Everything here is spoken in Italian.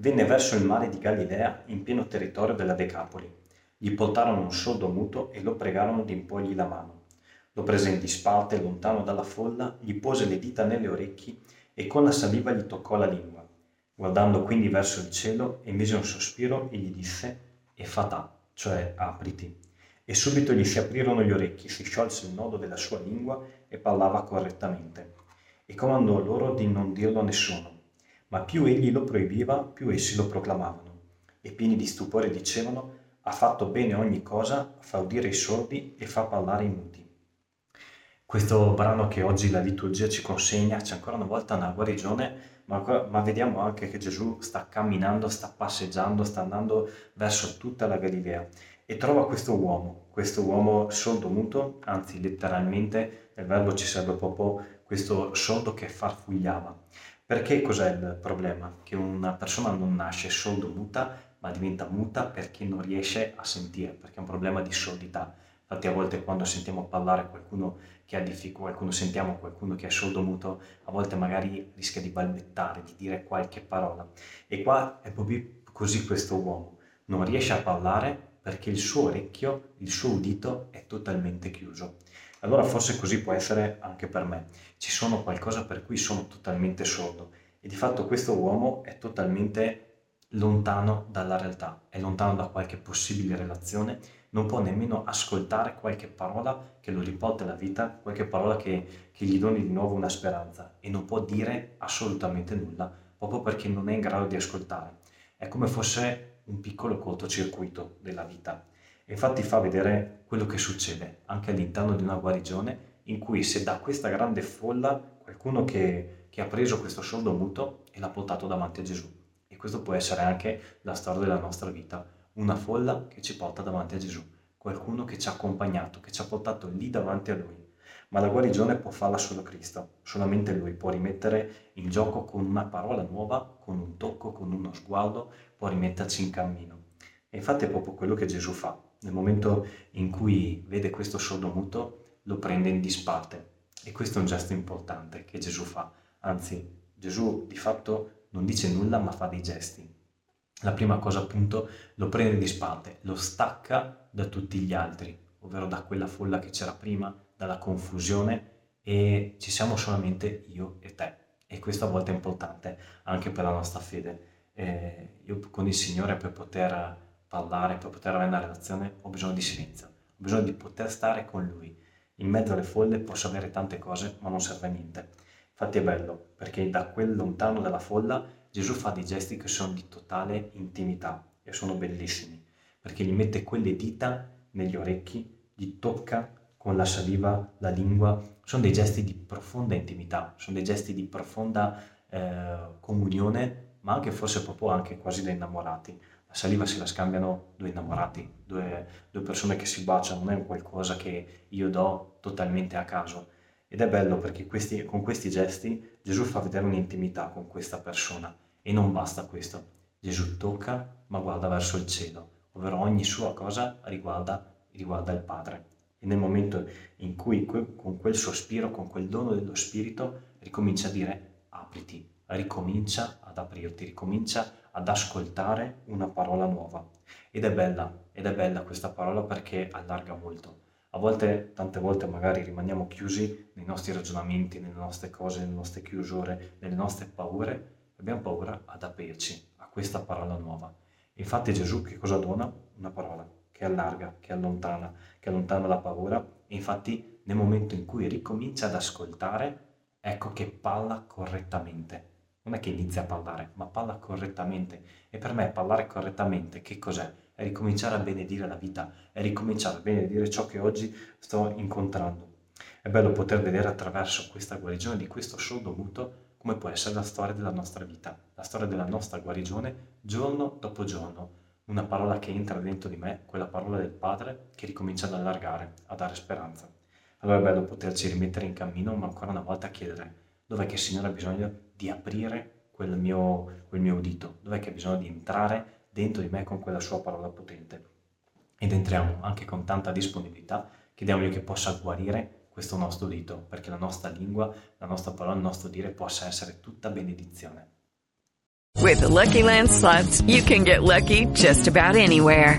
venne verso il mare di Galilea in pieno territorio della Decapoli. Gli portarono un sordo muto e lo pregarono di imporgli la mano. Lo prese in disparte lontano dalla folla, gli pose le dita nelle orecchie e con la saliva gli toccò la lingua. Guardando quindi verso il cielo, emise un sospiro e gli disse E fatà, cioè apriti. E subito gli si aprirono gli orecchi, si sciolse il nodo della sua lingua e parlava correttamente. E comandò loro di non dirlo a nessuno. Ma più egli lo proibiva, più essi lo proclamavano. E pieni di stupore dicevano, ha fatto bene ogni cosa, fa udire i sordi e fa parlare i muti. Questo brano che oggi la liturgia ci consegna c'è ancora una volta una guarigione, ma, ma, vediamo anche che Gesù sta camminando, sta passeggiando, sta andando verso tutta la Galilea e trova questo uomo, questo uomo sordo muto, anzi letteralmente nel verbo ci serve proprio questo sordo che farfugliava. Perché cos'è il problema? Che una persona non nasce sordo muta, ma diventa muta perché non riesce a sentire, perché è un problema di sordità. Infatti a volte quando sentiamo parlare qualcuno che ha difficoltà, qualcuno sentiamo qualcuno che è sordo muto, a volte magari rischia di balbettare, di dire qualche parola. E qua è proprio così questo uomo. Non riesce a parlare perché il suo orecchio, il suo udito è totalmente chiuso. Allora forse così può essere anche per me. Ci sono qualcosa per cui sono totalmente sordo e di fatto questo uomo è totalmente lontano dalla realtà, è lontano da qualche possibile relazione, non può nemmeno ascoltare qualche parola che lo riporti alla vita, qualche parola che, che gli doni di nuovo una speranza e non può dire assolutamente nulla proprio perché non è in grado di ascoltare. È come fosse un piccolo cortocircuito della vita. Infatti fa vedere quello che succede anche all'interno di una guarigione in cui se da questa grande folla qualcuno che, che ha preso questo sordo muto e l'ha portato davanti a Gesù. E questo può essere anche la storia della nostra vita, una folla che ci porta davanti a Gesù, qualcuno che ci ha accompagnato, che ci ha portato lì davanti a Lui. Ma la guarigione può farla solo Cristo, solamente Lui può rimettere in gioco con una parola nuova, con un tocco, con uno sguardo, può rimetterci in cammino. E infatti è proprio quello che Gesù fa. Nel momento in cui vede questo sordo muto, lo prende in disparte. E questo è un gesto importante che Gesù fa. Anzi, Gesù di fatto non dice nulla ma fa dei gesti. La prima cosa appunto lo prende in disparte, lo stacca da tutti gli altri, ovvero da quella folla che c'era prima, dalla confusione e ci siamo solamente io e te. E questo a volte è importante anche per la nostra fede. Eh, io con il Signore per poter parlare, per poter avere una relazione, ho bisogno di silenzio, ho bisogno di poter stare con Lui. In mezzo alle folle posso avere tante cose, ma non serve a niente. Infatti è bello, perché da quel lontano dalla folla Gesù fa dei gesti che sono di totale intimità e sono bellissimi, perché gli mette quelle dita negli orecchi, gli tocca con la saliva la lingua, sono dei gesti di profonda intimità, sono dei gesti di profonda eh, comunione, ma anche forse proprio anche quasi da innamorati la saliva se la scambiano due innamorati, due, due persone che si baciano, non è qualcosa che io do totalmente a caso. Ed è bello perché questi, con questi gesti Gesù fa vedere un'intimità con questa persona e non basta questo. Gesù tocca ma guarda verso il cielo, ovvero ogni sua cosa riguarda, riguarda il Padre. E nel momento in cui con quel sospiro, con quel dono dello Spirito, ricomincia a dire apriti, ricomincia ad aprirti, ricomincia ad ascoltare una parola nuova. Ed è bella, ed è bella questa parola perché allarga molto. A volte, tante volte magari rimaniamo chiusi nei nostri ragionamenti, nelle nostre cose, nelle nostre chiusure, nelle nostre paure. Abbiamo paura ad aprirci a questa parola nuova. Infatti Gesù che cosa dona? Una parola che allarga, che allontana, che allontana la paura. E infatti nel momento in cui ricomincia ad ascoltare, ecco che parla correttamente non è che inizia a parlare, ma parla correttamente. E per me parlare correttamente che cos'è? È ricominciare a benedire la vita, è ricominciare a benedire ciò che oggi sto incontrando. È bello poter vedere attraverso questa guarigione di questo sordo muto come può essere la storia della nostra vita, la storia della nostra guarigione giorno dopo giorno, una parola che entra dentro di me, quella parola del Padre che ricomincia ad allargare, a dare speranza. Allora è bello poterci rimettere in cammino, ma ancora una volta chiedere dov'è che il Signore ha bisogno di aprire quel mio, quel mio udito, dov'è che ha bisogno di entrare dentro di me con quella sua parola potente. Ed entriamo anche con tanta disponibilità, chiediamogli che possa guarire questo nostro udito, perché la nostra lingua, la nostra parola, il nostro dire possa essere tutta benedizione. With the Lucky Land slots, you can get lucky just about anywhere.